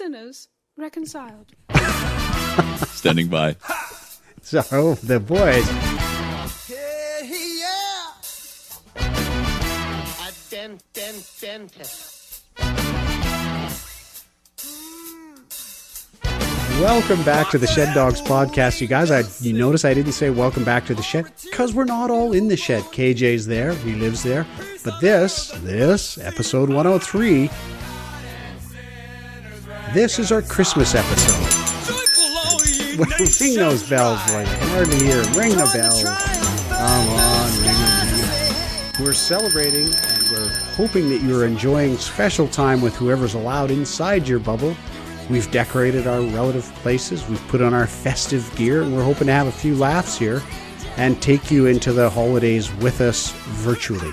God and sinners reconciled. Standing by. So the boys. Yeah, yeah. A dent, dent, dentist. Welcome back to the Shed Dogs podcast, you guys. I you notice I didn't say welcome back to the shed because we're not all in the shed. KJ's there, he lives there, but this, this episode 103, this is our Christmas episode. ring those bells, boys. I can hardly hear. Ring the bells. Come on, ring them, ring 'em. We're celebrating and we're hoping that you're enjoying special time with whoever's allowed inside your bubble. We've decorated our relative places, we've put on our festive gear, and we're hoping to have a few laughs here and take you into the holidays with us virtually.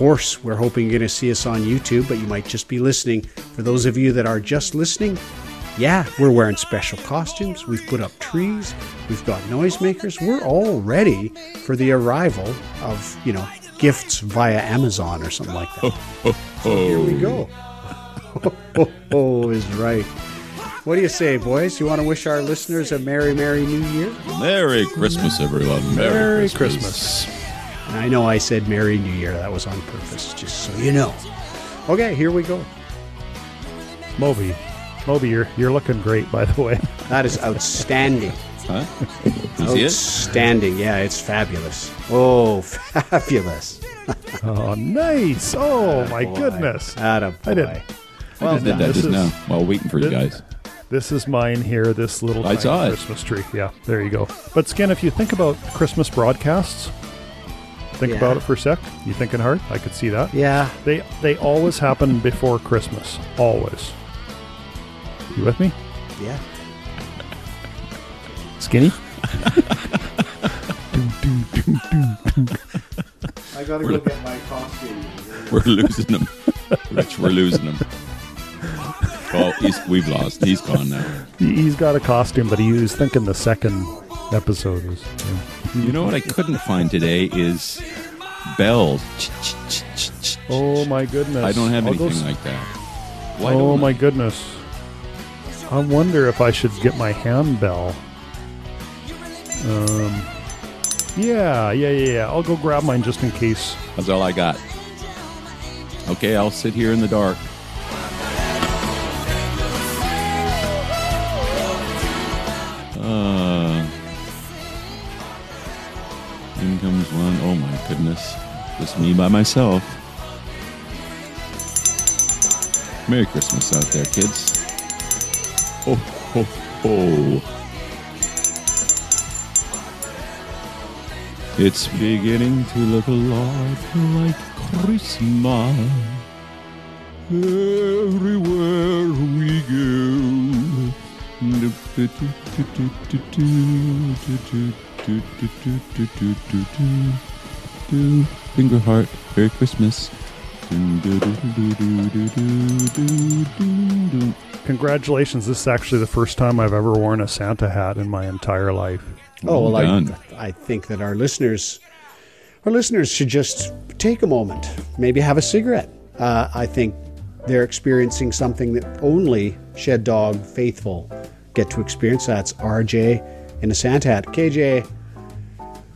Of course, we're hoping you're going to see us on YouTube, but you might just be listening. For those of you that are just listening, yeah, we're wearing special costumes. We've put up trees. We've got noisemakers. We're all ready for the arrival of, you know, gifts via Amazon or something like that. So here we go. Oh, oh, is right. What do you say, boys? You want to wish our listeners a Merry, Merry New Year? Merry Christmas, everyone. Merry, Merry Christmas. Christmas. And I know I said Merry New Year. That was on purpose, just so you know. Okay, here we go. Moby. Moby, you're, you're looking great, by the way. That is outstanding. Huh? You see it? Outstanding. Yeah, it's fabulous. Oh, fabulous. Oh, nice. Oh, my Boy. goodness. Adam, I did. boy. I just did that just is- now while waiting for you guys. This is mine here, this little I tiny saw it. Christmas tree. Yeah, there you go. But, Skin, if you think about Christmas broadcasts, think Yeah. about it for a sec. You thinking hard? I could see that. Yeah, They they always happen before Christmas. Always. You with me? yeah. Skinny? I gotta go get my costume. We're losing them. Rich, we're losing them. Oh, he's, we've lost. He's gone now. He- He's got a costume, but he was thinking the second episode was. yeah. You know what I couldn't find today is bells. Oh my goodness! I don't have I'll anything s- like that. Why oh my I? goodness! I wonder if I should get my handbell. Um. Yeah, yeah, yeah, yeah. I'll go grab mine just in case. That's all I got. Okay, I'll sit here in the dark. Just me by myself. Merry Christmas out there, kids. Ho, ho, ho. It's beginning to look a lot like Christmas. Everywhere we go. Finger heart, Merry Christmas. Congratulations! This is actually the first time I've ever worn a Santa hat in my entire life. Oh well, Well done. I, I think that our listeners, our listeners should just take a moment, maybe have a cigarette. Uh, I think they're experiencing something that only Shed Dog faithful get to experience. That's RJ in a Santa hat. KJ,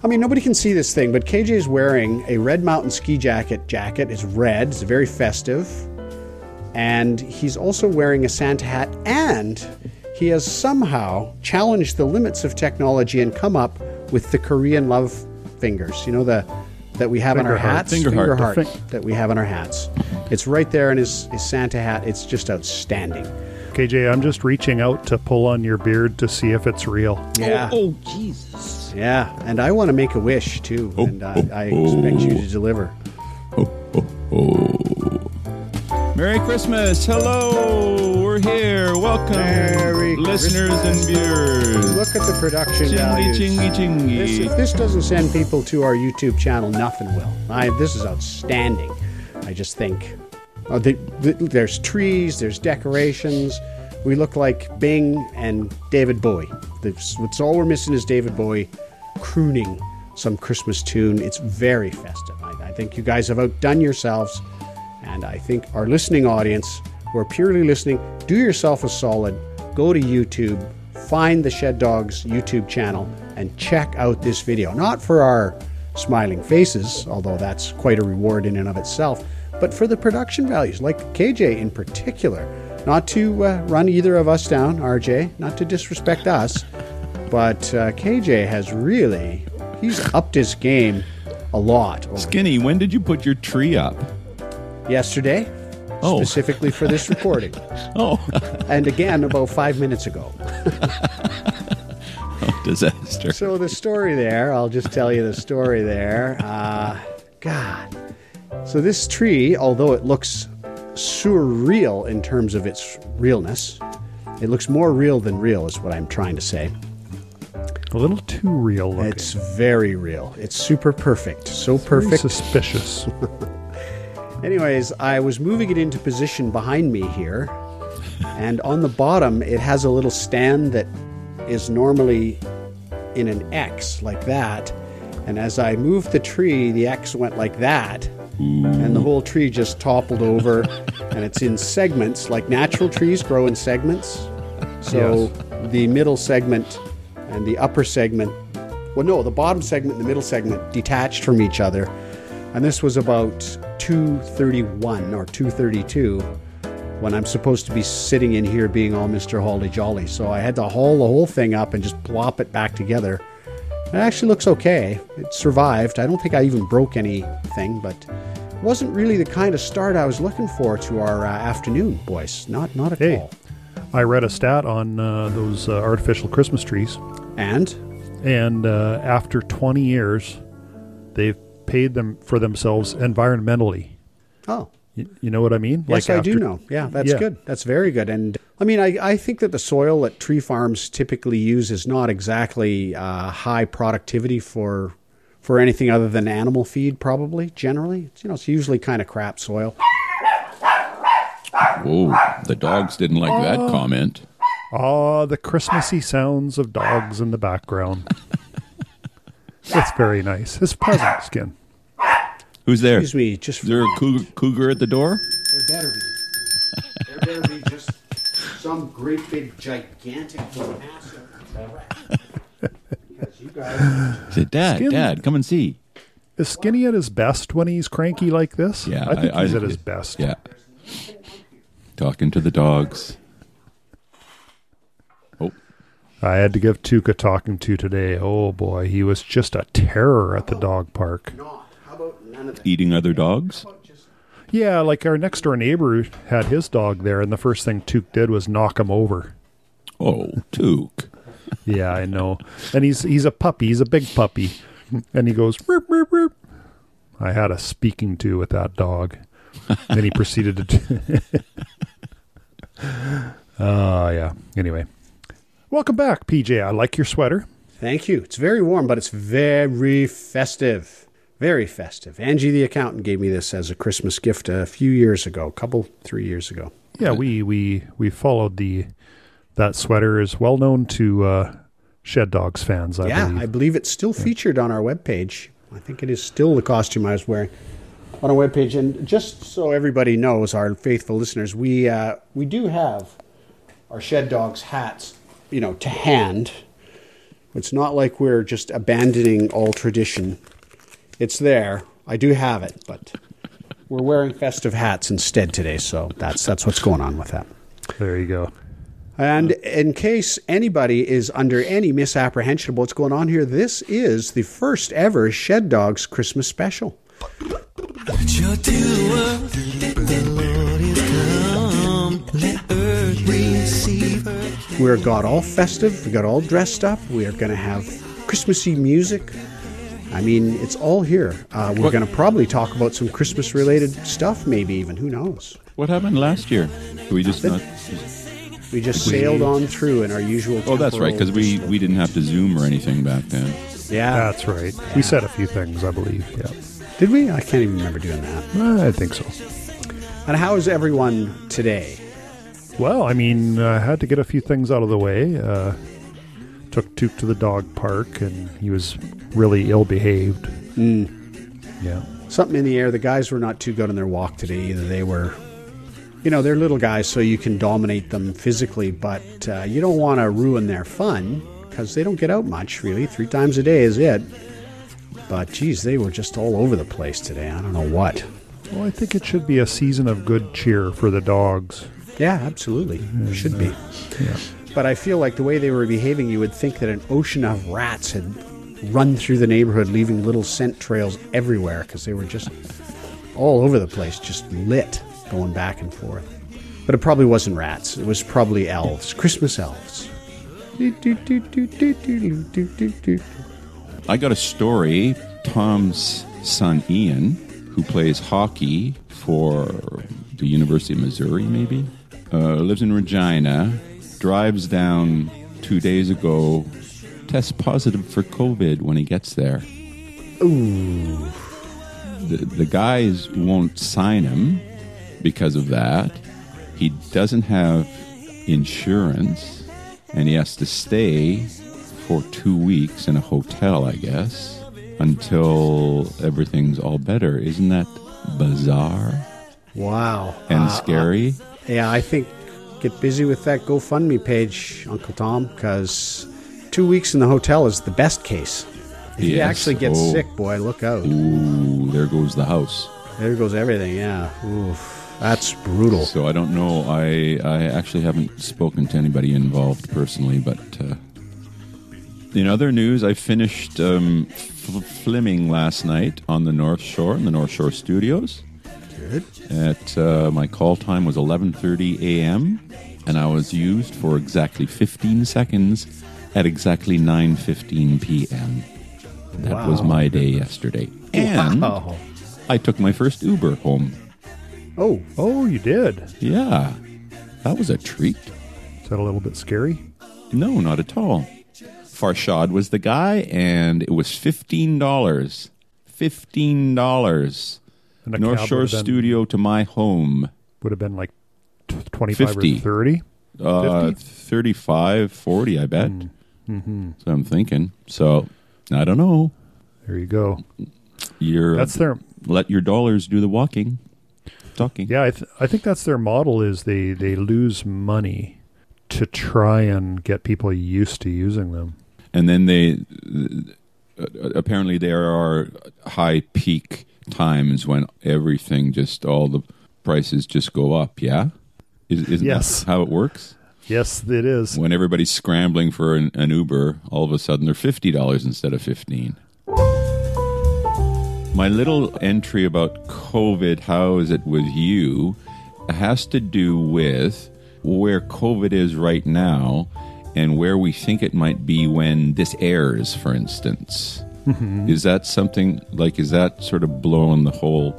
I mean nobody can see this thing, but KJ is wearing a Red Mountain ski jacket. Jacket It's red. It's very festive and he's also wearing a Santa hat, and he has somehow challenged the limits of technology and come up with the Korean love fingers. You know the that we have on our heart. hats, Finger heart. heart The fin- that we have on our hats. It's right there in his, his Santa hat. It's just outstanding. KJ, I'm just reaching out to pull on your beard to see if it's real. Yeah, Oh, oh Jesus. Yeah, and I want to make a wish too, Oh, and I, oh, I expect you oh. to deliver. Oh, oh, oh. Merry Christmas. Hello. We're here. Welcome, Merry listeners Christmas. and viewers. Look at the production Chingy, values. chingy, This, chingy. if this doesn't send people to our YouTube channel, nothing will. I, this is outstanding. I just think oh, the, the, there's trees, there's decorations. We look like Bing and David Bowie. That's, what's all we're missing is David Bowie crooning some Christmas tune. It's very festive. I, I think you guys have outdone yourselves, and I think our listening audience who are purely listening, do yourself a solid. Go to YouTube, find the Shed Dogs YouTube channel, and check out this video. Not for our smiling faces, although that's quite a reward in and of itself, but for the production values, like KJ in particular. Not to uh, run either of us down, RJ, not to disrespect us, but uh, KJ has really, he's upped his game a lot Skinny, when did you put your tree up? yesterday, Oh. specifically for this recording. Oh, and again about five minutes ago. disaster. So the story there, I'll just tell you the story there. Uh, God. So this tree, although it looks surreal in terms of its realness, it looks more real than real, is what I'm trying to say. A little too real looking. It's very real. It's super perfect. So Very perfect. suspicious. Anyways, I was moving it into position behind me here, and on the bottom it has a little stand that is normally in an X like that. And as I moved the tree, the X went like that, and the whole tree just toppled over, and it's in segments like natural trees grow in segments. So the middle segment and the upper segment, well, no, the bottom segment and the middle segment detached from each other. And this was about 231 or 232 when I'm supposed to be sitting in here being all Mr. Holly Jolly. So I had to haul the whole thing up and just plop it back together. It actually looks okay. It survived. I don't think I even broke anything, but it wasn't really the kind of start I was looking for to our uh, afternoon, boys. Not not at Hey. all. I read a stat on uh, those uh, artificial Christmas trees, And and uh, after 20 years, they've paid them for themselves environmentally. oh, You, you know what I mean? Yes, I do know. Yeah, that's Yeah. good. That's very good. And I mean, I, I think that the soil that tree farms typically use is not exactly uh, high productivity for for anything other than animal feed. Probably generally, It's, you know, it's usually kind of crap soil. Whoa, the dogs didn't like that comment. Ah, the Christmassy sounds of dogs in the background. it's very nice. It's pleasant skin. Who's there? Excuse me, just Is there a cougar, cougar at the door? there better be. There better be just some great big gigantic massive threat. Because you guys, Say, Dad, Skin- Dad, come and see. Is Skinny at his best when he's cranky like this? Yeah, I think I- I he's at his best. Yeah. Talking to the dogs. Oh, I had to give Tuca talking to today. Oh boy, he was just a terror at the dog park. not. How about none of that? eating other dogs? Yeah, like our next door neighbor had his dog there, and the first thing Tuke did was knock him over. Oh, Took. Yeah, I know. And he's he's a puppy. He's a big puppy, and he goes. I had a speaking to with that dog. then he proceeded to. do- Ah, yeah. Anyway, welcome back, PJ. I like your sweater. Thank you. It's very warm, but it's very festive. Very festive. Angie, the accountant, gave me this as a Christmas gift a few years ago, a couple, three years ago. Yeah, we we we followed the that sweater is well known to uh, Shed Dogs fans. I yeah, believe. I believe it's still featured on our webpage. I think it is still the costume I was wearing on our webpage. And just so everybody knows, our faithful listeners, we uh, we do have our Shed Dogs hats, you know, to hand. It's not like we're just abandoning all tradition. It's there. I do have it, but we're wearing festive hats instead today. So that's that's what's going on with that. There you go. And in case anybody is under any misapprehension of what's going on here, this is the first ever Shed Dogs Christmas special. Your dear world, the Lord is come. Let earth receive her. We're got all festive, we got all dressed up, we are going to have Christmassy music. I mean, it's all here. Uh, we're going to probably talk about some Christmas related stuff, maybe even. Who knows? What happened last year? We just not? We just sailed on through in our usual. Oh, that's right, because we, we didn't have to Zoom or anything back then. Yeah. That's right. We said a few things, I believe. Yeah, Did we? I can't even remember doing that. Uh, I think so. And how is everyone today? Well, I mean, I had to get a few things out of the way. Uh, took Took to the dog park, and he was really ill behaved. Yeah. Something in the air. The guys were not too good on their walk today either. They were you know, they're little guys, so you can dominate them physically, but uh, you don't want to ruin their fun because they don't get out much, really. Three times a day is it. But geez, they were just all over the place today. I don't know what. Well, I think it should be a season of good cheer for the dogs. Yeah, absolutely. Should be. Yeah. But I feel like the way they were behaving, you would think that an ocean of rats had run through the neighborhood, leaving little scent trails everywhere because they were just all over the place, just lit, going back and forth. But it probably wasn't rats. It was probably elves, Christmas elves. I got a story. Tom's son Ian, who plays hockey for the University of Missouri, maybe, uh, lives in Regina, drives down two days ago, tests positive for COVID when he gets there. Ooh. The, the guys won't sign him because of that. He doesn't have insurance and he has to stay for two weeks in a hotel, I guess, until everything's all better. Isn't that bizarre Wow. and Uh, scary? Yeah, I think get busy with that GoFundMe page, Uncle Tom, because two weeks in the hotel is the best case. If you actually get Oh. sick, boy, look out. Ooh, there goes the house. There goes everything. Yeah, Oof. that's brutal. So I don't know. I I actually haven't spoken to anybody involved personally, but uh, in other news, I finished um, f- filming last night on the North Shore in the North Shore Studios. Good. At uh, my call time was 11:30 a.m. and I was used for exactly 15 seconds at exactly 9:15 p.m. That wow. was my day yesterday. And wow. I took my first Uber home. Oh, oh, you did? Yeah. That was a treat. Is that a little bit scary? No, not at all. Farshad was the guy, and it was $15. $15 and North Shore been- Studio to my home. would have been like t- 25 50. or 30. Uh, 50? 35, 40, I bet. Mm-hmm. So I'm thinking. So I don't know. There you go. You're That's their let your dollars do the walking, talking. yeah. I, th- I think that's their model. Is they they lose money to try and get people used to using them. and then they Uh, apparently there are high peak times when everything just all the prices just go up yeah Is, isn't Yes. that how it works Yes, it is. when everybody's scrambling for an, an uber all of a sudden they're $50 instead of 15 my little entry about covid how is it with you has to do with where covid is right now and where we think it might be when this airs for instance mm-hmm. is that something like is that sort of blowing the whole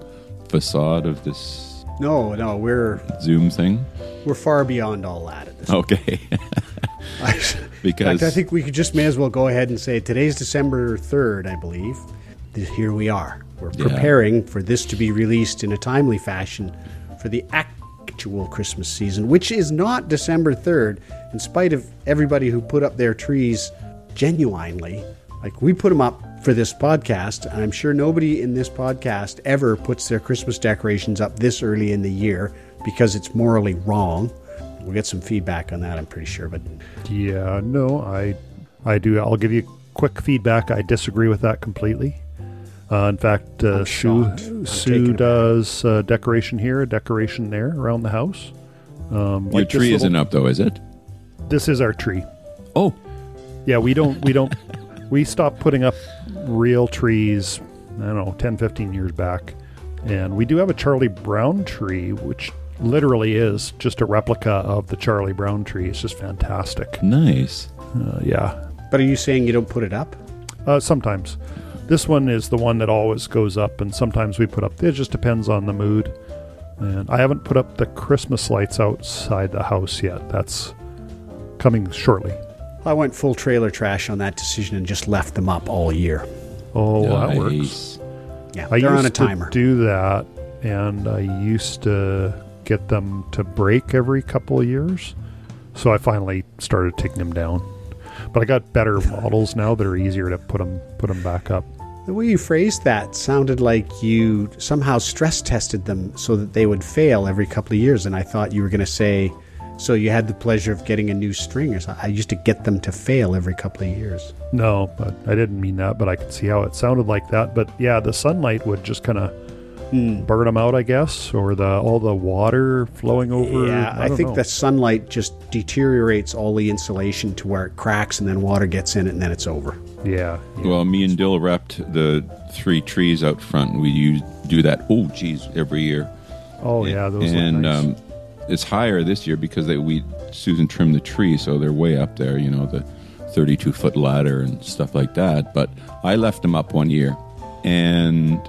facade of this no, no, we're zoom thing we're far beyond all that at this okay point. because fact, I think we could just may as well go ahead and say today's December 3rd, I believe. Here we are. We're Yeah. preparing for this to be released in a timely fashion for the actual Christmas season, which is not December 3rd, in spite of everybody who put up their trees genuinely. Like, we put them up for this podcast, and I'm sure nobody in this podcast ever puts their Christmas decorations up this early in the year because it's morally wrong. We'll get some feedback on that, I'm pretty sure, but Yeah, no, I I do. I'll give you quick feedback. I disagree with that completely. Uh, in fact, uh, Sue shocked. I'm taken Sue aback. does uh, decoration here, a decoration there around the house. Um, your like tree little- isn't up though is it This is our tree. oh Yeah, we don't we don't we stopped putting up real trees, I don't know, 10 15 years back. And we do have a Charlie Brown tree which literally is just a replica of the Charlie Brown tree. It's just fantastic. nice Uh, yeah. But are you saying you don't put it up? Uh, sometimes. This one is the one that always goes up, and sometimes we put up. It just depends on the mood. And I haven't put up the Christmas lights outside the house yet. That's coming shortly. I went full trailer trash on that decision and just left them up all year. Oh, that works. Yeah, I they're used on a timer. to do that, and I used to get them to break every couple of years. So I finally started taking them down. But I got better models now that are easier to put them put them back up. The way you phrased that sounded like you somehow stress tested them so that they would fail every couple of years. And I thought you were going to say, so you had the pleasure of getting a new string or something. I used to get them to fail every couple of years. No, but I didn't mean that, but I could see how it sounded like that. But yeah, the sunlight would just kind of burn them out, I guess, or the all the water flowing over. Yeah, I, don't think know. the sunlight just deteriorates all the insulation to where it cracks and then water gets in it and then it's over. Yeah, yeah. Well, me and Dill wrapped the three trees out front. and We use, do that. Oh, geez, every year. oh yeah, those and look nice. um, it's higher this year because they, we Susan trimmed the tree, so they're way up there. You know, the thirty-two foot ladder and stuff like that. But I left them up one year, and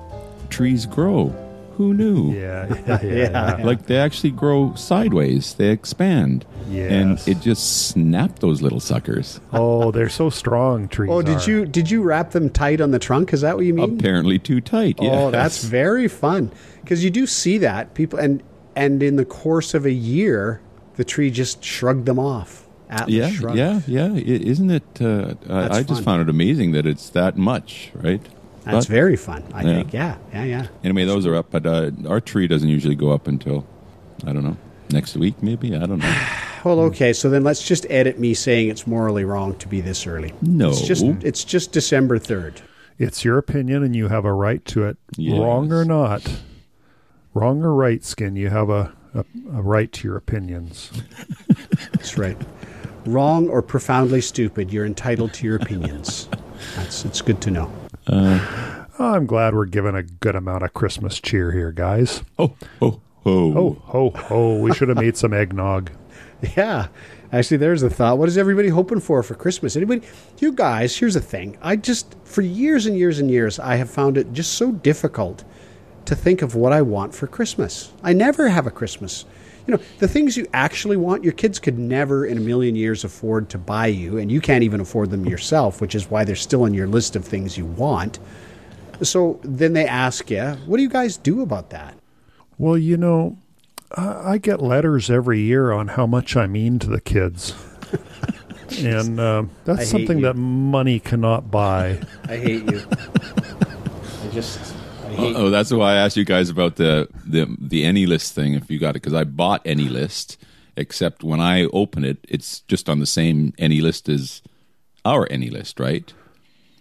trees grow. Who knew? yeah, yeah, yeah, yeah. Like they actually grow sideways. They expand. And it just snapped those little suckers. Oh, they're so strong. Trees. Oh, did are. you did you wrap them tight on the trunk? Is that what you mean? Apparently too tight. Oh, that's very fun because you do see that people and and in the course of a year, the tree just shrugged them off. Atlas yeah, shrugged. yeah, yeah. I- Isn't it? Uh, I, I just found it amazing that it's that much, right? That's But- very fun. I Yeah. think. Yeah, yeah, yeah. Anyway, those are up, but uh, our tree doesn't usually go up until I don't know next week, maybe. I don't know. Well, okay. So then let's just edit me saying it's morally wrong to be this early. No. it's just it's just December third. It's your opinion, and you have a right to it. Yes. Wrong or not, wrong or right, skin. You have a, a, a right to your opinions. That's right. Wrong or profoundly stupid, you're entitled to your opinions. That's it's good to know. Uh, I'm glad we're giving a good amount of Christmas cheer here, guys. Oh, oh, oh. Oh, ho, ho! We should have made some eggnog. Yeah. Actually, there's a thought. What is everybody hoping for for Christmas? Anybody? You guys, here's the thing. I just, for years and years and years, I have found it just so difficult to think of what I want for Christmas. I never have a Christmas. You know, the things you actually want, your kids could never in a million years afford to buy you, and you can't even afford them yourself, which is why they're still on your list of things you want. So then they ask you, what do you guys do about that? Well, you know, I, get letters every year on how much I mean to the kids. and uh, I that's something you. that money cannot buy. I hate you. I just, Oh, that's why I asked you guys about the the the AnyList thing. If you got it, because I bought AnyList, except when I open it, it's just on the same AnyList as our AnyList, right?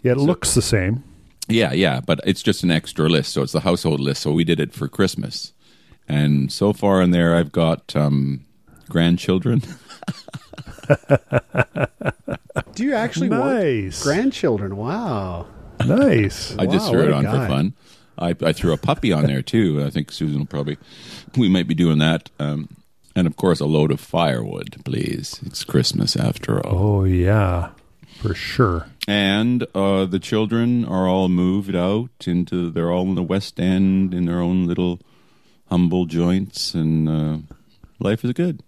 It looks the same. Yeah, yeah, but it's just an extra list, so it's the household list. So we did it for Christmas, and so far in there, I've got um, grandchildren. Do you actually want Nice. grandchildren? Wow. Nice. I just Wow, threw it on guy. for fun. I, I threw a puppy on there too. I think Susan will probably. We might be doing that, um, and of course, a load of firewood, please. It's Christmas after all. Oh, yeah, for sure. And uh, the children are all moved out into. They're all in the West End in their own little humble joints, and uh, life is good.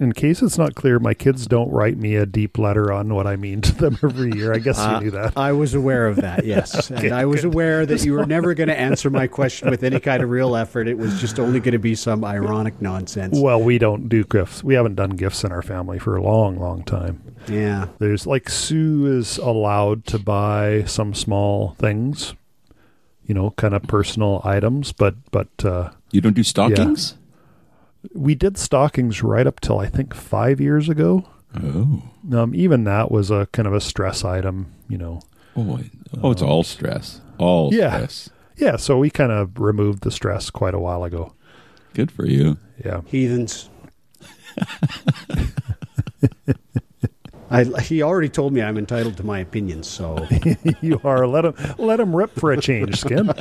In case it's not clear, my kids don't write me a deep letter on what I mean to them every year. I guess Uh, you knew that. I was aware of that, yes. and I was aware that you were never going to answer my question with any kind of real effort. It was just only going to be some ironic nonsense. Well, we don't do gifts. We haven't done gifts in our family for a long, long time. Yeah. There's like Sue is allowed to buy some small things, you know, kind of personal items, but but uh, You don't do stockings? We did stockings right up till I think five years ago. Oh, Um, even that was a kind of a stress item, you know. oh, oh! It's all stress. All Yeah. stress. Yeah, so we kind of removed the stress quite a while ago. Good for you. Yeah. Heathens. I, he already told me I'm entitled to my opinions, so you are let him let him rip for a change, skin.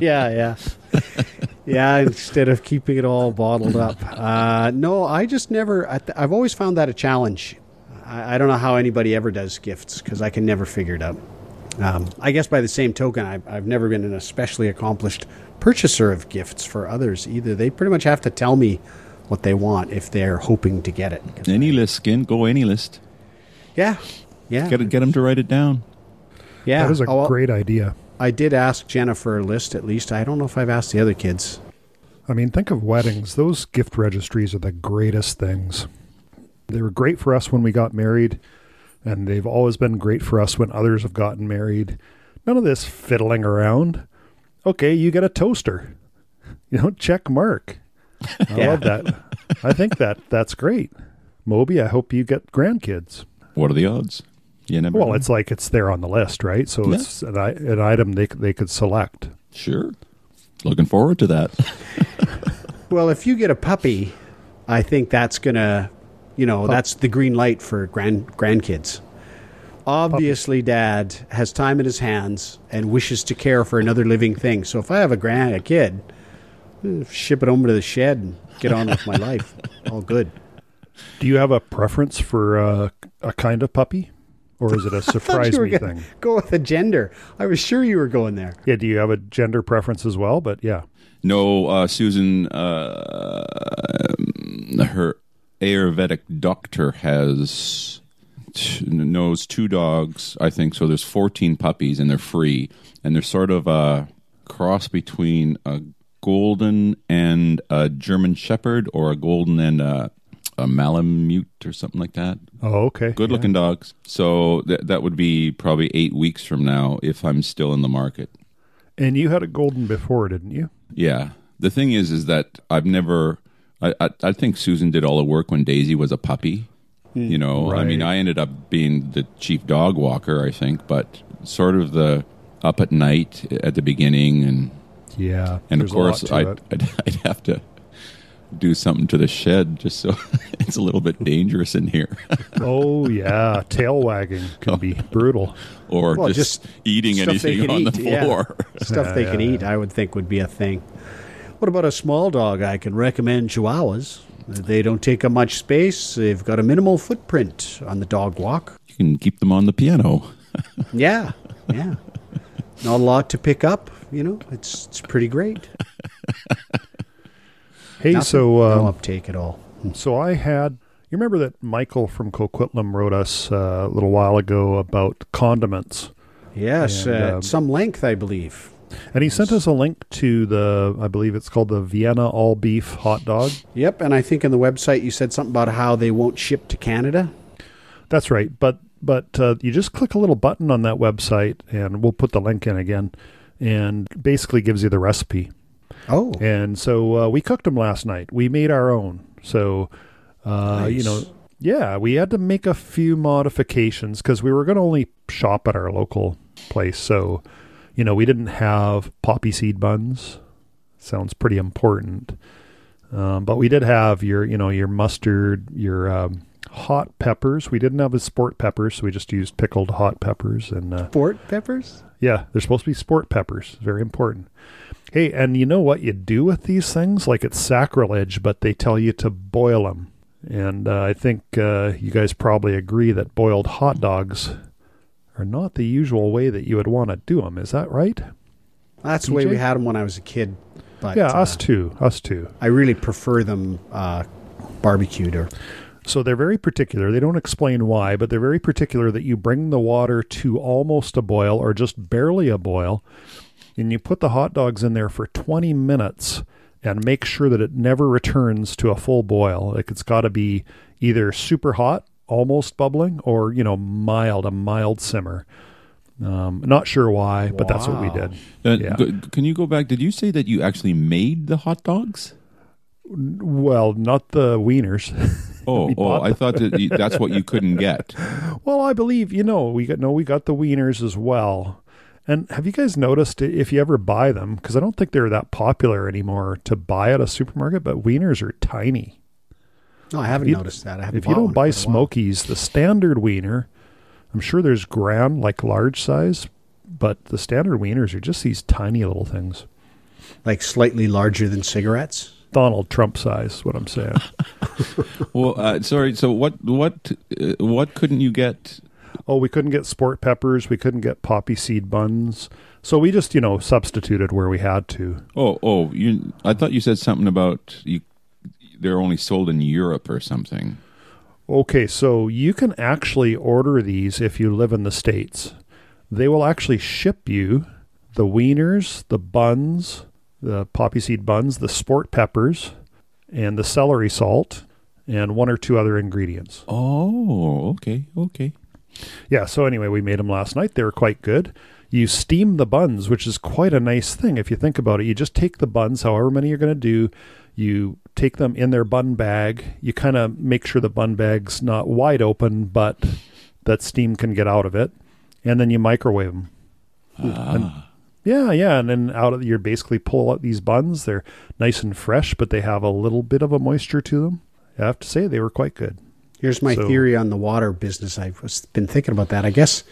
yeah, yeah, yeah. Instead of keeping it all bottled up, uh, no, I just never. I th- I've always found that a challenge. I, I don't know how anybody ever does gifts because I can never figure it out. Um, I guess by the same token, I've, I've never been an especially accomplished purchaser of gifts for others either. They pretty much have to tell me what they want if they're hoping to get it. AnyList, skin. Go AnyList. Yeah, yeah, Get get them to write it down. yeah. That is a Oh, well, great idea. I did ask Jennifer a list at least. I don't know if I've asked the other kids. I mean, think of weddings. Those gift registries are the greatest things. They were great for us when we got married, and they've always been great for us when others have gotten married None of this fiddling around. Okay, you get a toaster. You know, check mark. I Yeah. love that. I think that that's great. Moby, I hope you get grandkids. What are the odds? You never. Well, know. it's like it's there on the list, right? So Yeah. it's an, an item they they could select. sure. Looking forward to that. Well, if you get a puppy, I think that's gonna, you know, that's the green light for grand grandkids. Obviously, Dad has time in his hands and wishes to care for another living thing. So if I have a grand a kid, eh, ship it over to the shed and get on with my life. All good. Do you have a preference for uh, a kind of puppy, or is it a surprise me thing? Go with the gender. I was sure you were going there. Yeah. Do you have a gender preference as well? But yeah. No, uh, Susan, uh, her Ayurvedic doctor has t- knows two dogs, I think. So there's 14 puppies, and they're free, and they're sort of a cross between a golden and a German Shepherd, or a golden and a, a Malamute, or something like that. Oh, okay. Good looking dogs. So th- that would be probably eight weeks from now if I'm still in the market. And you had a golden before, didn't you? Yeah. The thing is, is that I've never. I, I, I think Susan did all the work when Daisy was a puppy. Hmm. You know, I mean, I ended up being the chief dog walker, I think, but sort of the up at night at the beginning, and Yeah. and there's of course, I'd. I'd I'd have to do something to the shed just so it's a little bit dangerous in here, Oh yeah, tail wagging can be brutal. or Well, just, just eating anything on eat, the yeah. floor. Stuff they can eat, I would think, would be a thing. What about a small dog? I can recommend Chihuahuas. They don't take up much space. They've got a minimal footprint on the dog walk. You can keep them on the piano. Yeah, yeah. Not a lot to pick up. You know, it's it's pretty great. Hey, Nothing- so no um, uptake at all. so I had. You remember that Michael from Coquitlam wrote us uh, a little while ago about condiments, Yes, And, uh, um, some length, I believe. and he sent us a link to the. I believe it's called the Vienna all beef hot dog. Yep, and I think in the website you said something about how they won't ship to Canada. That's right. But but uh, you just click a little button on that website, and we'll put the link in again, and basically gives you the recipe. Oh, And so uh, we cooked them last night. We made our own. So uh, you know, yeah, we had to make a few modifications because we were going to only shop at our local place. So you know, we didn't have poppy seed buns. Sounds pretty important. Um, but we did have your, you know, your mustard, your um, hot peppers. We didn't have the sport peppers, so we just used pickled hot peppers. And uh, sport peppers. yeah, they're supposed to be sport peppers. Very important. Hey, and you know what you do with these things? Like it's sacrilege, but they tell you to boil them. And uh, I think uh, you guys probably agree that boiled hot dogs are not the usual way that you would want to do them. Is that right? That's the way we had them when I was a kid. But yeah, uh, us too. Us too. I really prefer them uh, barbecued or So they're very particular. They don't explain why, but they're very particular that you bring the water to almost a boil or just barely a boil, and you put the hot dogs in there for 20 minutes and make sure that it never returns to a full boil. Like it's got to be either super hot, almost bubbling, or, you know, mild, a mild simmer. Um, not sure why, but that's what we did. Uh, Yeah. can you go back? Did you say that you actually made the hot dogs? Well, not the wieners. Oh, oh, I thought that you, that's what you couldn't get. Well, I believe you know we got no, we got the wieners as well. And have you guys noticed if you ever buy them? Because I don't think they're that popular anymore to buy at a supermarket. But wieners are tiny. no, I haven't you- noticed that. I haven't If you don't buy for a while. Smokies, the standard wiener, I'm sure there's grand like large size, but the standard wieners are just these tiny little things. like slightly larger than cigarettes. Donald Trump size. What I'm saying. Well, uh, sorry. So what? What? Uh, what couldn't you get? Oh, we couldn't get sport peppers. We couldn't get poppy seed buns. So we just you know substituted where we had to. Oh, oh, you. I thought you said something about you. They're only sold in Europe or something. Okay, so you can actually order these if you live in the States. They will actually ship you the wieners, the buns, the poppy seed buns, the sport peppers, and the celery salt, and one or two other ingredients. Oh, okay, okay. Yeah, so anyway, we made them last night. They were quite good. you steam the buns, which is quite a nice thing if you think about it. You just take the buns, however many you're going to do, you take them in their bun bag. You kind of make sure the bun bag's not wide open, but that steam can get out of it, and then you microwave them. Ah. And- yeah, yeah, and then out of you basically pull out these buns. They're nice and fresh, but they have a little bit of a moisture to them. I have to say they were quite good. Here's my So- theory on the water business. I've been thinking about that. I guess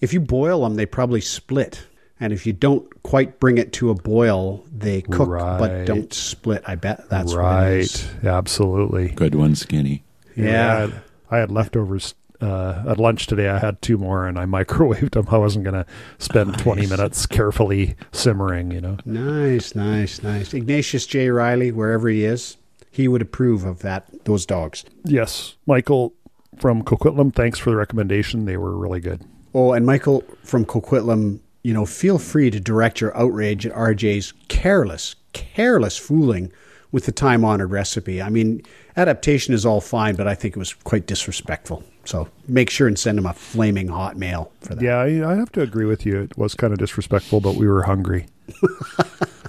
if you boil them, they probably split. And if you don't quite bring it to a boil, they cook but don't split. I bet that's what it right, absolutely. Good one, Skinny. I Yeah. had, I had leftovers uh, at lunch today. I had two more, and I microwaved them. I wasn't going to spend twenty minutes carefully simmering. You know. Nice, nice, nice. Ignatius J. Reilly, wherever he is, he would approve of that. Those dogs. Yes, Michael from Coquitlam. Thanks for the recommendation. They were really good. Oh, and Michael from Coquitlam, you know, feel free to direct your outrage at RJ's careless, careless fooling with the time honored recipe. I mean, adaptation is all fine, but I think it was quite disrespectful. So make sure and send him a flaming hot mail for that. Yeah, I, I have to agree with you. It was kind of disrespectful, but we were hungry.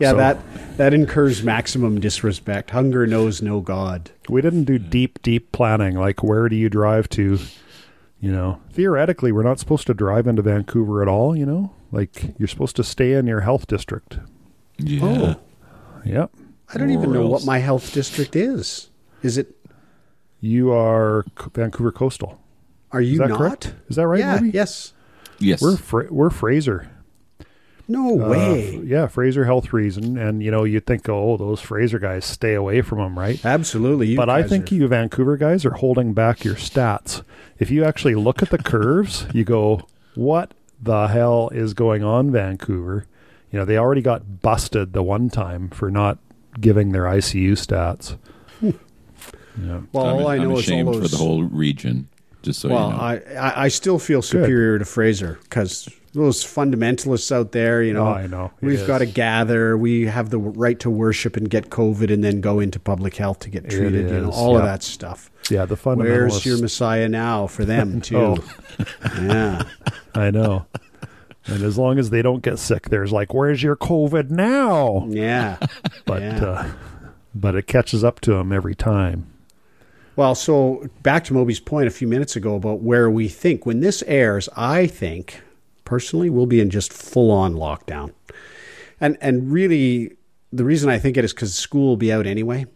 Yeah, So- that that incurs maximum disrespect. Hunger knows no God. We didn't do hmm. deep, deep planning. Like, where do you drive to? You know, theoretically, we're not supposed to drive into Vancouver at all. You know, like you're supposed to stay in your health district. Yeah. Oh. Yep. I don't even Or know what my health district is. Is it? You are Vancouver Coastal. Are you Is that not? correct? Is that right? yeah. Moby? Yes. Yes. We're Fra- we're Fraser. No Uh, way. f- yeah, Fraser Health Reason, and you know you'd think, oh, those Fraser guys, stay away from them, right? Absolutely. But I think are- you Vancouver guys are holding back your stats. If you actually look at the curves, you go, "What the hell is going on, Vancouver?" You know, they already got busted the one time for not giving their ICU stats. yeah. Well, I'm, all I I'm know is all those. for the whole region. Just so well, you know. I, I I still feel superior to Fraser because those fundamentalists out there, you know, Oh, I know. It we've is. got to gather. We have the right to worship and get COVID, and then go into public health to get treated. You know, all of that stuff. Yeah, the fundamentalists. Where's your Messiah now for them too? Oh. yeah, I know. And as long as they don't get sick, there's like, "Where's your COVID now?" yeah. But Yeah. uh, but it catches up to them every time. Well, so back to Moby's point a few minutes ago about where we think when this airs, I think personally we'll be in just full on lockdown. And and really the reason I think it is cuz school will be out anyway.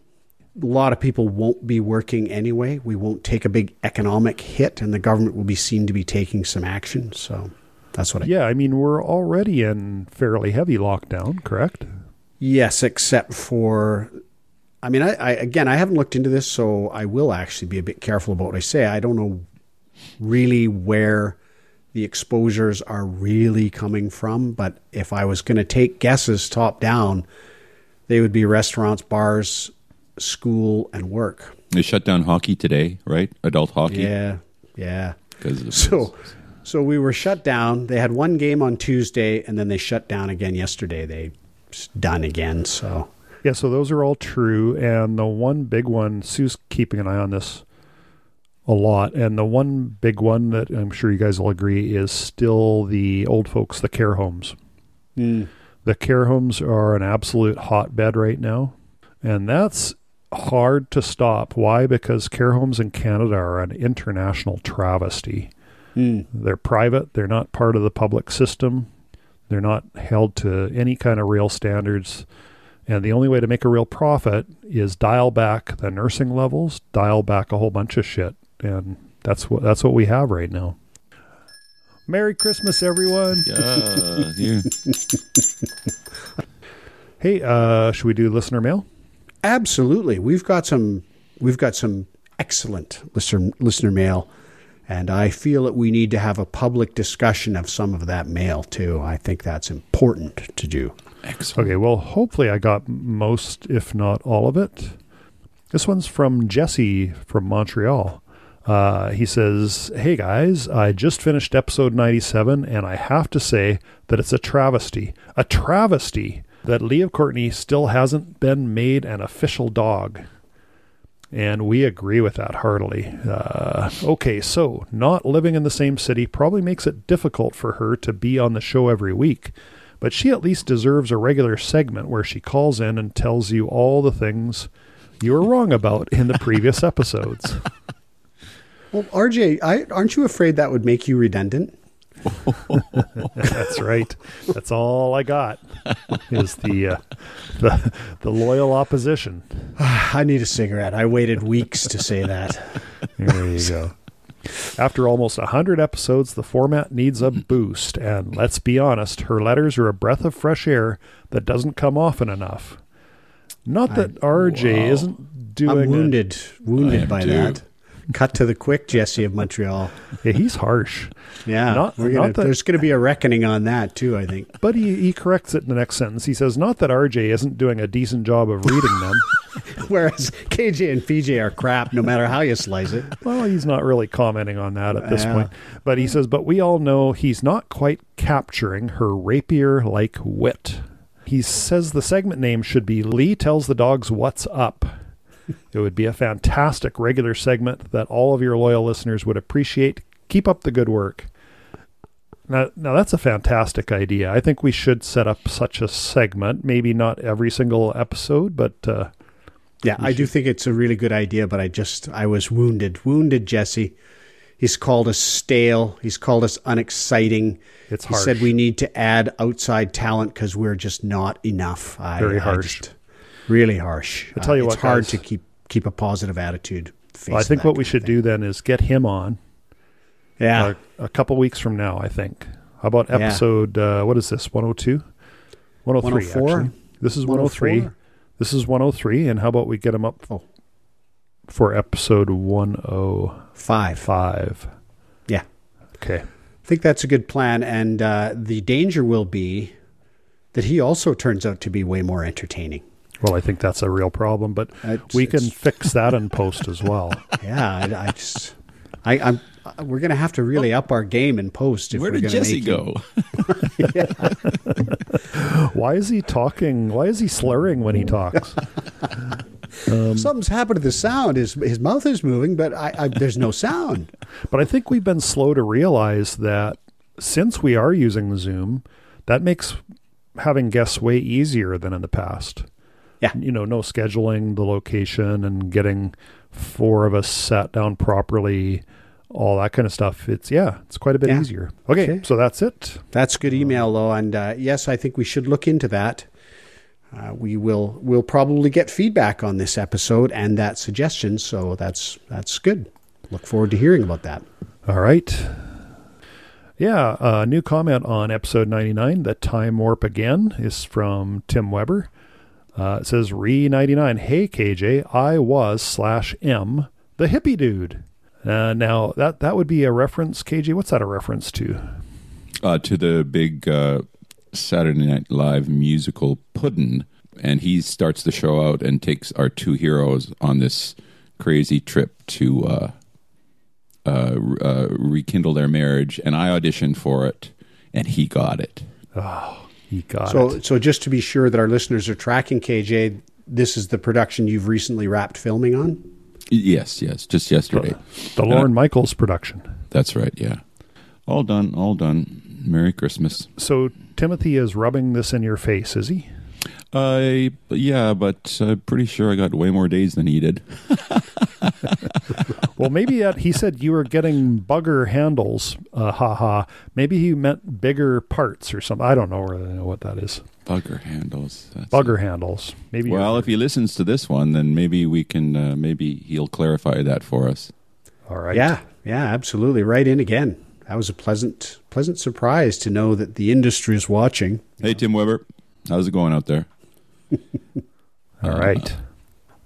A lot of people won't be working anyway. We won't take a big economic hit and the government will be seen to be taking some action. So that's what I Yeah, I mean, we're already in fairly heavy lockdown, correct? Yes, except for, I mean, I, I again, I haven't looked into this, so I will actually be a bit careful about what I say. I don't know really where the exposures are really coming from, but if I was going to take guesses top down, they would be restaurants, bars, school, and work. they shut down hockey today, right? Adult hockey. Yeah, yeah. Because of So, so we were shut down. They had one game on Tuesday, and then they shut down again yesterday. They done again. So. Yeah, so those are all true. And the one big one, Sue's keeping an eye on this a lot. And the one big one that I'm sure you guys will agree is still the old folks, the care homes. Hmm. The care homes are an absolute hotbed right now. And that's hard to stop. Why? Because care homes in Canada are an international travesty. Hmm. They're private, they're not part of the public system, they're not held to any kind of real standards. And the only way to make a real profit is dial back the nursing levels, dial back a whole bunch of shit. And that's what that's what we have right now. Merry Christmas, everyone. yeah, yeah. Hey, uh, should we do listener mail? Absolutely. We've got some we've got some excellent listener listener mail and I feel that we need to have a public discussion of some of that mail too. I think that's important to do. Excellent. Okay, well, hopefully I got most, if not all of it. This one's from Jesse from Montreal. Uh, he says, Hey guys, I just finished episode 97, and I have to say that it's a travesty. A travesty that Leah Courtney still hasn't been made an official dog. And we agree with that heartily. Uh, okay, so not living in the same city probably makes it difficult for her to be on the show every week, but she at least deserves a regular segment where she calls in and tells you all the things you were wrong about in the previous episodes. Well, RJ, I, aren't you afraid that would make you redundant? That's right. That's all I got. Is the uh, the the loyal opposition. I need a cigarette. I waited weeks to say that. There you go. After almost 100 episodes, the format needs a boost. And let's be honest, her letters are a breath of fresh air that doesn't come often enough. Not that RJ isn't doing I'm wounded, wounded by too. that. Cut to the quick, Jesse of Montreal. Yeah, he's harsh. Yeah, Not- we're gonna, that- there's going to be a reckoning on that too. I think. But he, he corrects it in the next sentence. He says, Not that RJ isn't doing a decent job of reading them. Whereas KJ and PJ are crap, no matter how you slice it. Well, he's not really commenting on that at this Yeah. point. But he says, but we all know he's not quite capturing her rapier like wit. He says the segment name should be Lee Tells the Dogs What's Up. It would be a fantastic regular segment that all of your loyal listeners would appreciate. Keep up the good work. Now, now that's a fantastic idea. I think we should set up such a segment. Maybe not every single episode, but uh, Yeah, I do think it's a really good idea, but I just I was wounded, wounded Jesse. He's called us stale. He's called us unexciting. It's he harsh. said we need to add outside talent because we're just not enough. I, Very I harsh. just- really harsh. I tell you it's what, hard guys. to keep keep a positive attitude. well, I think what we should do then is get him on. Yeah, a, a couple weeks from now, I think. How about Yeah. episode, uh, what is this, 102? 103, 104? actually. This is 103. This is 103, and how about we get him up Oh. for episode 105? five. Yeah, Okay. I think that's a good plan. And uh, the danger will be that he also turns out to be way more entertaining. Well, I think that's a real problem, but It's- we can fix that in post as well. Yeah, I, I just, I, I'm, we're going to have to really up our game in post. If Where we're did Jesse make go? Why is he talking? Why is he slurring when he talks? Something's happened to the sound. His his mouth is moving, but I, I, there's no sound. But I think we've been slow to realize that since we are using Zoom, that makes having guests way easier than in the past. Yeah. You know, no scheduling, the location, and getting four of us sat down properly, all that kind of stuff. It's, yeah, it's quite a bit Yeah. easier. Okay, Okay. so that's it. That's good email, though, and uh, yes, I think we should look into that. Uh, we will we'll probably get feedback on this episode and that suggestion, so that's that's good. Look forward to hearing about that. All right. Yeah, a new comment on episode 99, The Time Warp Again, is from Tim Weber. Uh, it says, Re 99, Hey KJ, I was slash M, the hippie dude. Uh, now, that, that would be a reference, KJ. What's that a reference to? uh, to the big uh, Saturday Night Live musical Puddin', and he starts the show out and takes our two heroes on this crazy trip to uh, uh, uh, rekindle their marriage. And I auditioned for it, and he got it. He got So it. so just to be sure that our listeners are tracking KJ, this is the production you've recently wrapped filming on. Yes, yes, just yesterday. The Lorne uh, Michaels production. That's right. Yeah, all done, all done. Merry Christmas. So Timothy is rubbing this in your face, is he? Uh, yeah, but I'm pretty sure I got way more days than he did. Well, maybe that he said you were getting bugger handles. Uh, ha ha. Maybe he meant bigger parts or something. I don't know really know what that is. Bugger handles. That's Bugger handles. Maybe. Well, if he listens to this one, then maybe we can. Uh, maybe he'll clarify that for us. all right. Yeah, yeah, absolutely. Right in again. That was a pleasant pleasant surprise to know that the industry is watching. Hey, Tim Weber, how's it going out there? All right.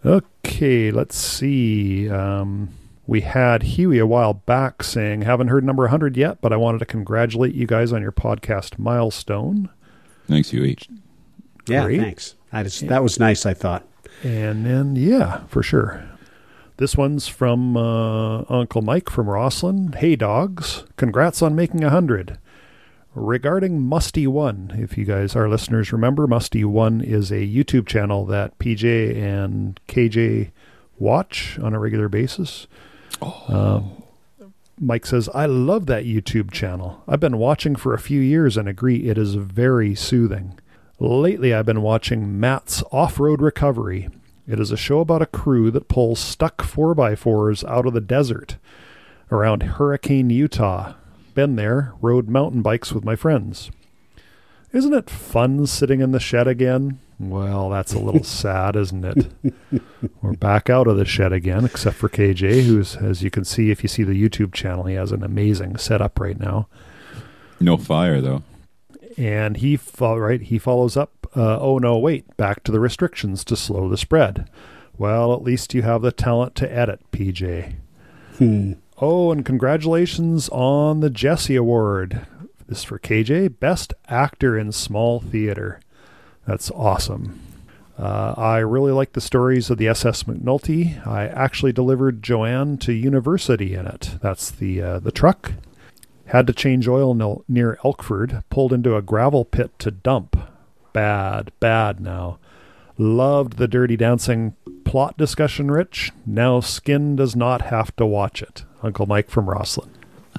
Okay. Let's see. Um, we had Huey a while back saying, "Haven't heard number 100 yet, but I wanted to congratulate you guys on your podcast milestone." Thanks, Huey. Yeah, Great. thanks. That is that was nice. I thought. And then, yeah, for sure. This one's from uh, Uncle Mike from Rossland. Hey, dogs. Congrats on making a 100. Regarding Mustie1, if you guys, our listeners, remember, Mustie1 is a YouTube channel that PJ and KJ watch on a regular basis. Uh, Mike says, I love that YouTube channel. I've been watching for a few years and agree it is very soothing. Lately, I've been watching Matt's Off Road Recovery. It is a show about a crew that pulls stuck 4x4s out of the desert around Hurricane, Utah. Been there, rode mountain bikes with my friends. Isn't it fun sitting in the shed again? Well, that's a little sad, isn't it? We're back out of the shed again, except for KJ, who's, as you can see, if you see the YouTube channel, he has an amazing setup right now. No fire though. And he, fo- right, he follows up. Uh, oh no, wait! Back to the restrictions to slow the spread. Well, at least you have the talent to edit, PJ. Oh, and congratulations on the Jessie Award. This is for KJ, Best Actor in Small Theater. That's awesome. Uh, I really like the stories of the SS McNulty. I actually delivered Joanne to university in it. That's the uh, the truck. Had to change oil near Elkford. Pulled into a gravel pit to dump. Bad, bad now. Loved the Dirty Dancing plot discussion, Rich. Now Skin does not have to watch it. Uncle Mike from Rossland.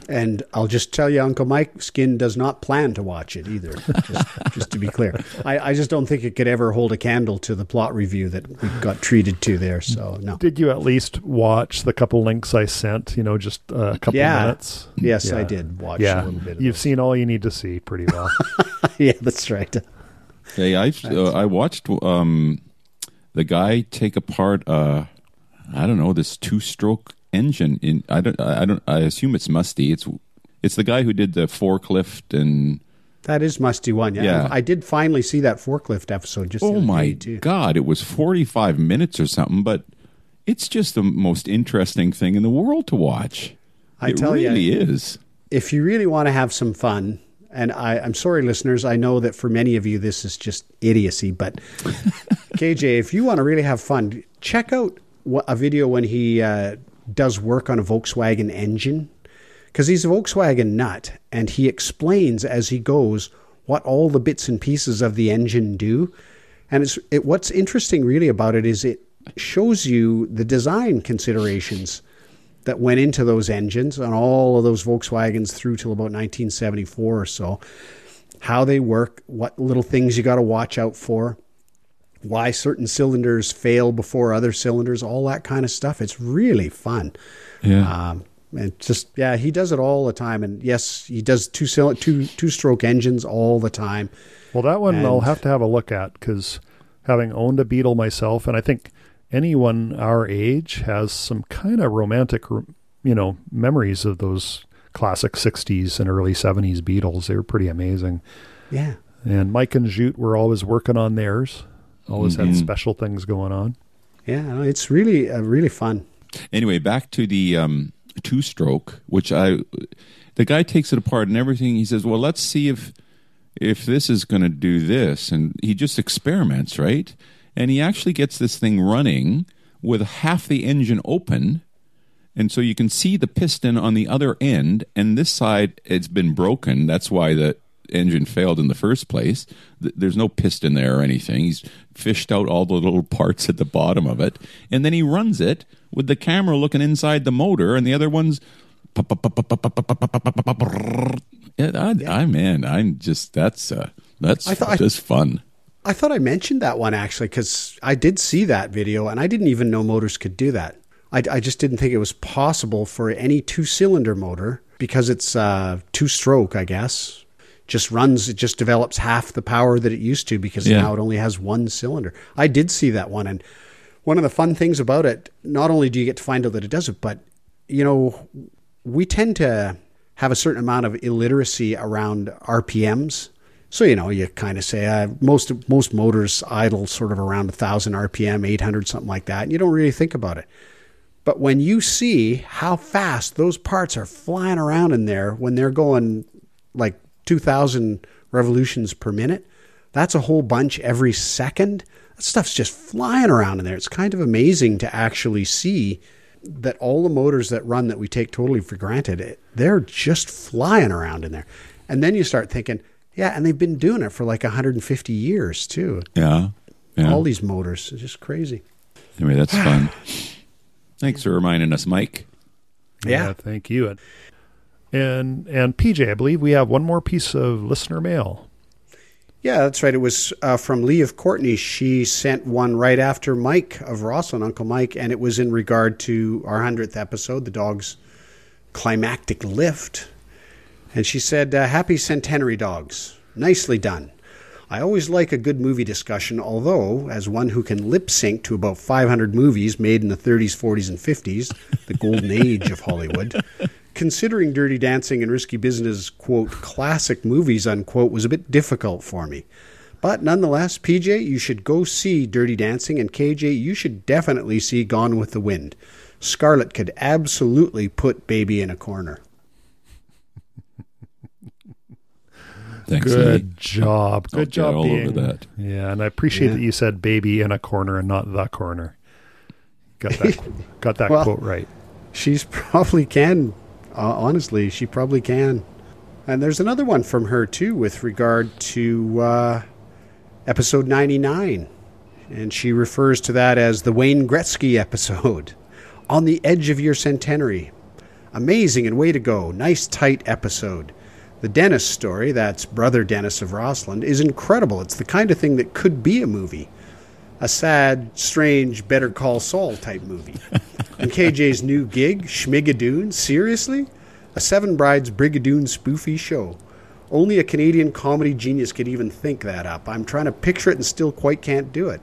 And I'll just tell you, Uncle Mike, Skin does not plan to watch it either. Just, just to be clear, I, I just don't think it could ever hold a candle to the plot review that we got treated to there. So no. Did you at least watch the couple links I sent? You know, just a couple Yeah. minutes. Yes, I did watch yeah, a little bit. Of you've those. seen all you need to see pretty well. yeah, that's right. Hey, I uh, I watched um, the guy take apart uh, I don't know this two stroke engine in I don't I don't I assume it's Mustie. It's it's the guy who did the forklift and That is Mustie1. Yeah, Yeah. I did finally see that forklift episode. Just oh my god, it was forty five minutes or something, but it's just the most interesting thing in the world to watch. I it tell really is. if you really want to have some fun, and I, I'm sorry, listeners, I know that for many of you this is just idiocy, but KJ, if you want to really have fun, check out a video when he uh, does work on a Volkswagen engine, because he's a Volkswagen nut, and he explains as he goes what all the bits and pieces of the engine do. And it's it, what's interesting really about it is it shows you the design considerations that went into those engines on all of those Volkswagens through till about 1974 or so. How they work, what little things you got to watch out for, why certain cylinders fail before other cylinders, all that kind of stuff. It's really fun. Yeah. Um, and just yeah, he does it all the time. And yes, he does two cyl- two two stroke engines all the time. Well, that one I'll have to have a look at because having owned a Beetle myself, and I think anyone our age has some kind of romantic, you know, memories of those classic 60s and early 70s Beetles. They were pretty amazing. Yeah. And Mike and Jute were always working on theirs, always had Mhm. special things going on. Yeah, it's really uh, really fun. Anyway, back to the um, two stroke, which I the guy takes it apart and everything. He says, "Well, let's see if if this is going to do this," and he just experiments, right? And he actually gets this thing running with half the engine open, and so you can see the piston on the other end, and this side it's been broken. That's why the engine failed in the first place. There's no piston there or anything. He's fished out all the little parts at the bottom of it, and then he runs it with the camera looking inside the motor, and the other one's. Yeah, I, I man, I'm just that's uh, that's I thought I- just fun. I thought I mentioned that one actually because I did see that video and I didn't even know motors could do that. I, I just didn't think it was possible for any two cylinder motor because it's uh, two stroke, I guess. Just runs, it just develops half the power that it used to because Yeah. now it only has one cylinder. I did see that one. And one of the fun things about it, not only do you get to find out that it does it, but, you know, we tend to have a certain amount of illiteracy around RPMs. So you know, you kind of say uh, most most motors idle sort of around thousand RPM, eight hundred, something like that. And you don't really think about it. But when you see how fast those parts are flying around in there when they're going like two thousand revolutions per minute, that's a whole bunch every second. That stuff's just flying around in there. It's kind of amazing to actually see that all the motors that run that we take totally for granted, it, they're just flying around in there. And then you start thinking, yeah, and they've been doing it for like 150 years too. Yeah, yeah. All these motors, it's just crazy. Anyway, that's fun. Thanks for reminding us, Mike. Yeah. thank you. And and and PJ, I believe we have one more piece of listener mail. Yeah, that's right. It was uh, from Lee of Courtenay. She sent one right after Mike of Rossland, Uncle Mike, and it was in regard to our 100th episode, the dog's climactic lift. And she said, uh, Happy centenary dogs. Nicely done. I always like a good movie discussion, although, as one who can lip sync to about 500 movies made in the 30s, 40s, and 50s, the golden age of Hollywood, considering Dirty Dancing and Risky Business, quote, classic movies, unquote, was a bit difficult for me. But nonetheless, PJ, you should go see Dirty Dancing, and KJ, you should definitely see Gone with the Wind. Scarlett could absolutely put Baby in a corner. Thanks, Good Lee. job. I'll Good job all over that. Yeah, and I appreciate Yeah. that you said baby in a corner and not the corner. Got that got that Well- quote right. She's probably can. Uh, honestly, she probably can. And there's another one from her too, with regard to uh, episode 99, and she refers to that as the Wayne Gretzky episode, on the edge of your centenary. Amazing and way to go. Nice tight episode. The Dennis story, that's brother Dennis of Rossland, is incredible. It's the kind of thing that could be a movie a sad, strange Better Call Saul type movie. and KJ's new gig, Schmigadoon, seriously? A Seven Brides Brigadoon spoofy show. Only a Canadian comedy genius could even think that up. I'm trying to picture it and still quite can't do it.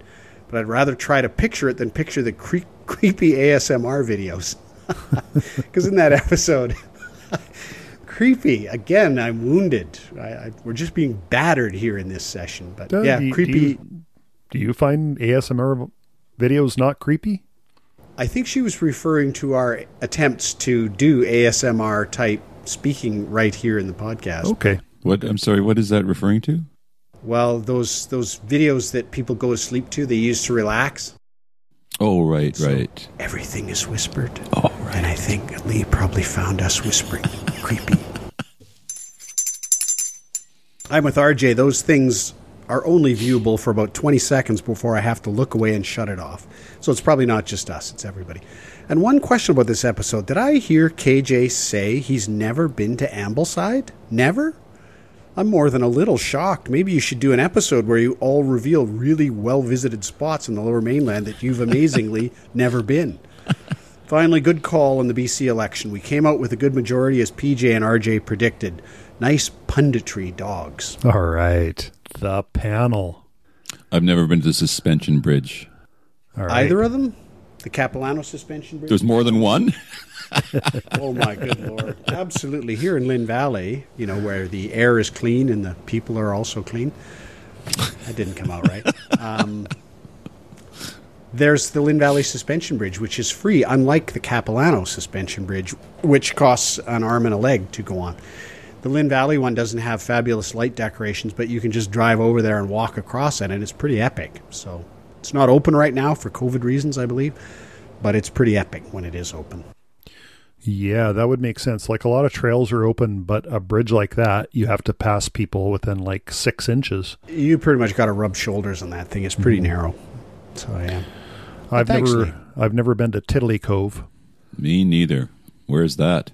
But I'd rather try to picture it than picture the cre- creepy ASMR videos. Because in that episode, creepy. Again, I'm wounded. I, I, we're just being battered here in this session. But Doug, yeah, do creepy. Do you, do you find ASMR videos not creepy? I think she was referring to our attempts to do ASMR type speaking right here in the podcast. Okay. What? I'm sorry. What is that referring to? Well, those those videos that people go to sleep to, they use to relax. Oh, right, right. Everything is whispered. Oh, right. And I think Lee probably found us whispering. Creepy. I'm with RJ. Those things are only viewable for about 20 seconds before I have to look away and shut it off. So it's probably not just us, it's everybody. And one question about this episode Did I hear KJ say he's never been to Ambleside? Never? I'm more than a little shocked. Maybe you should do an episode where you all reveal really well visited spots in the lower mainland that you've amazingly never been. Finally, good call on the BC election. We came out with a good majority as PJ and RJ predicted. Nice punditry, dogs. All right. The panel. I've never been to the Suspension Bridge. All right. Either of them? The Capilano suspension bridge? There's more than one. Oh my good lord. Absolutely. Here in Lynn Valley, you know, where the air is clean and the people are also clean. That didn't come out right. Um, there's the Lynn Valley Suspension Bridge, which is free, unlike the Capilano Suspension Bridge, which costs an arm and a leg to go on. The Lynn Valley one doesn't have fabulous light decorations, but you can just drive over there and walk across it, and it's pretty epic. So it's not open right now for COVID reasons, I believe, but it's pretty epic when it is open. Yeah, that would make sense. Like a lot of trails are open, but a bridge like that, you have to pass people within like six inches. You pretty much got to rub shoulders on that thing. It's pretty mm-hmm. narrow. So yeah. I've thanks, never, Lee. I've never been to Tiddly Cove Me neither. Where's that?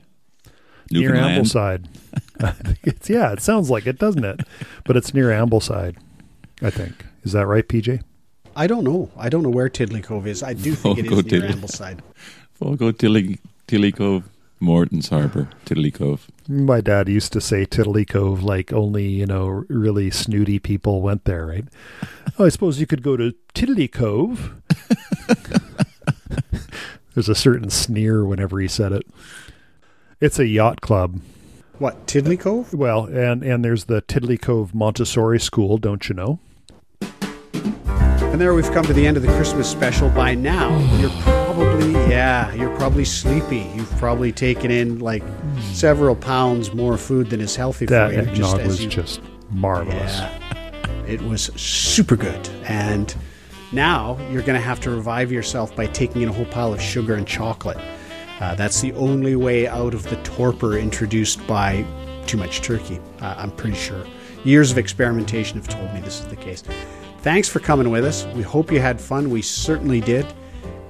Near Ambleside. it's, yeah, it sounds like it, doesn't it? But it's near Ambleside, I think. Is that right, PJ? I don't know. I don't know where Tiddly Cove is. I do think Oh, it go near Tiddly. Ambleside. We'll go Tilly, Tilly Cove, Morton's Harbor, Tiddly Cove. My dad used to say Tiddly Cove like only, you know, really snooty people went there, right? oh, I suppose you could go to Tiddly Cove. There's a certain sneer whenever he said it. It's a yacht club. What, Tiddly Cove? Well, and and there's the Tiddly Cove Montessori School, don't you know? And there we've come to the end of the Christmas special. By now, you're probably, yeah, you're probably sleepy. You've probably taken in like several pounds more food than is healthy That for you. eggnog as was you- just marvelous. Yeah. It was super good. And now you're going to have to revive yourself by taking in a whole pile of sugar and chocolate. Uh, that's the only way out of the torpor introduced by too much turkey, uh, I'm pretty sure. Years of experimentation have told me this is the case. Thanks for coming with us. We hope you had fun. We certainly did.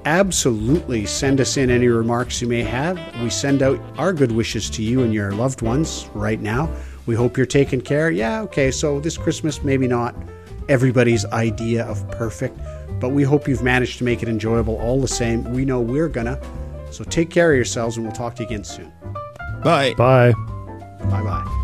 absolutely send us in any remarks you may have. We send out our good wishes to you and your loved ones right now. We hope you're taking care. Yeah, okay, so this Christmas, maybe not everybody's idea of perfect, but we hope you've managed to make it enjoyable all the same. We know we're gonna. So take care of yourselves, and we'll talk to you again soon. Bye. Bye. Bye bye.